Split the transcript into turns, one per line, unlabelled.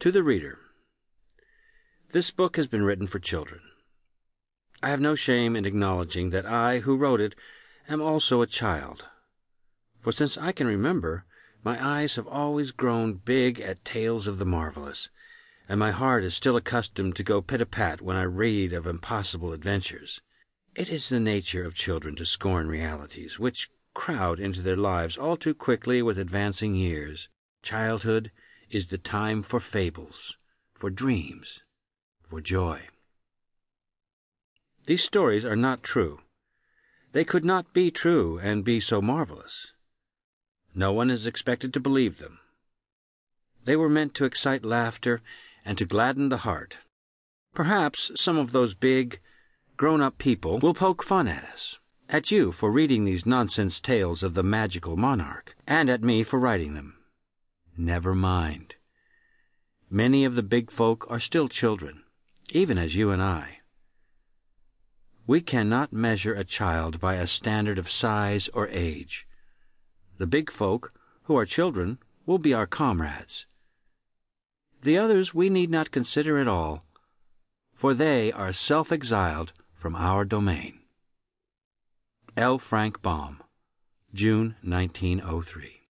To the Reader This book has been written for children. I have no shame in acknowledging that I, who wrote it, am also a child. For since I can remember, my eyes have always grown big at tales of the marvelous, and my heart is still accustomed to go pit-a-pat when I read of impossible adventures. It is the nature of children to scorn realities, which crowd into their lives all too quickly with advancing years. Childhood is the time for fables, for dreams, for joy. These stories are not true. They could not be true and be so marvelous. No one is expected to believe them. They were meant to excite laughter and to gladden the heart. Perhaps some of those big, grown up people will poke fun at us, at you for reading these nonsense tales of the magical monarch, and at me for writing them. Never mind. Many of the big folk are still children, even as you and I. We cannot measure a child by a standard of size or age. The big folk, who are children, will be our comrades. The others we need not consider at all, for they are self exiled from our domain. L. Frank Baum, June 1903.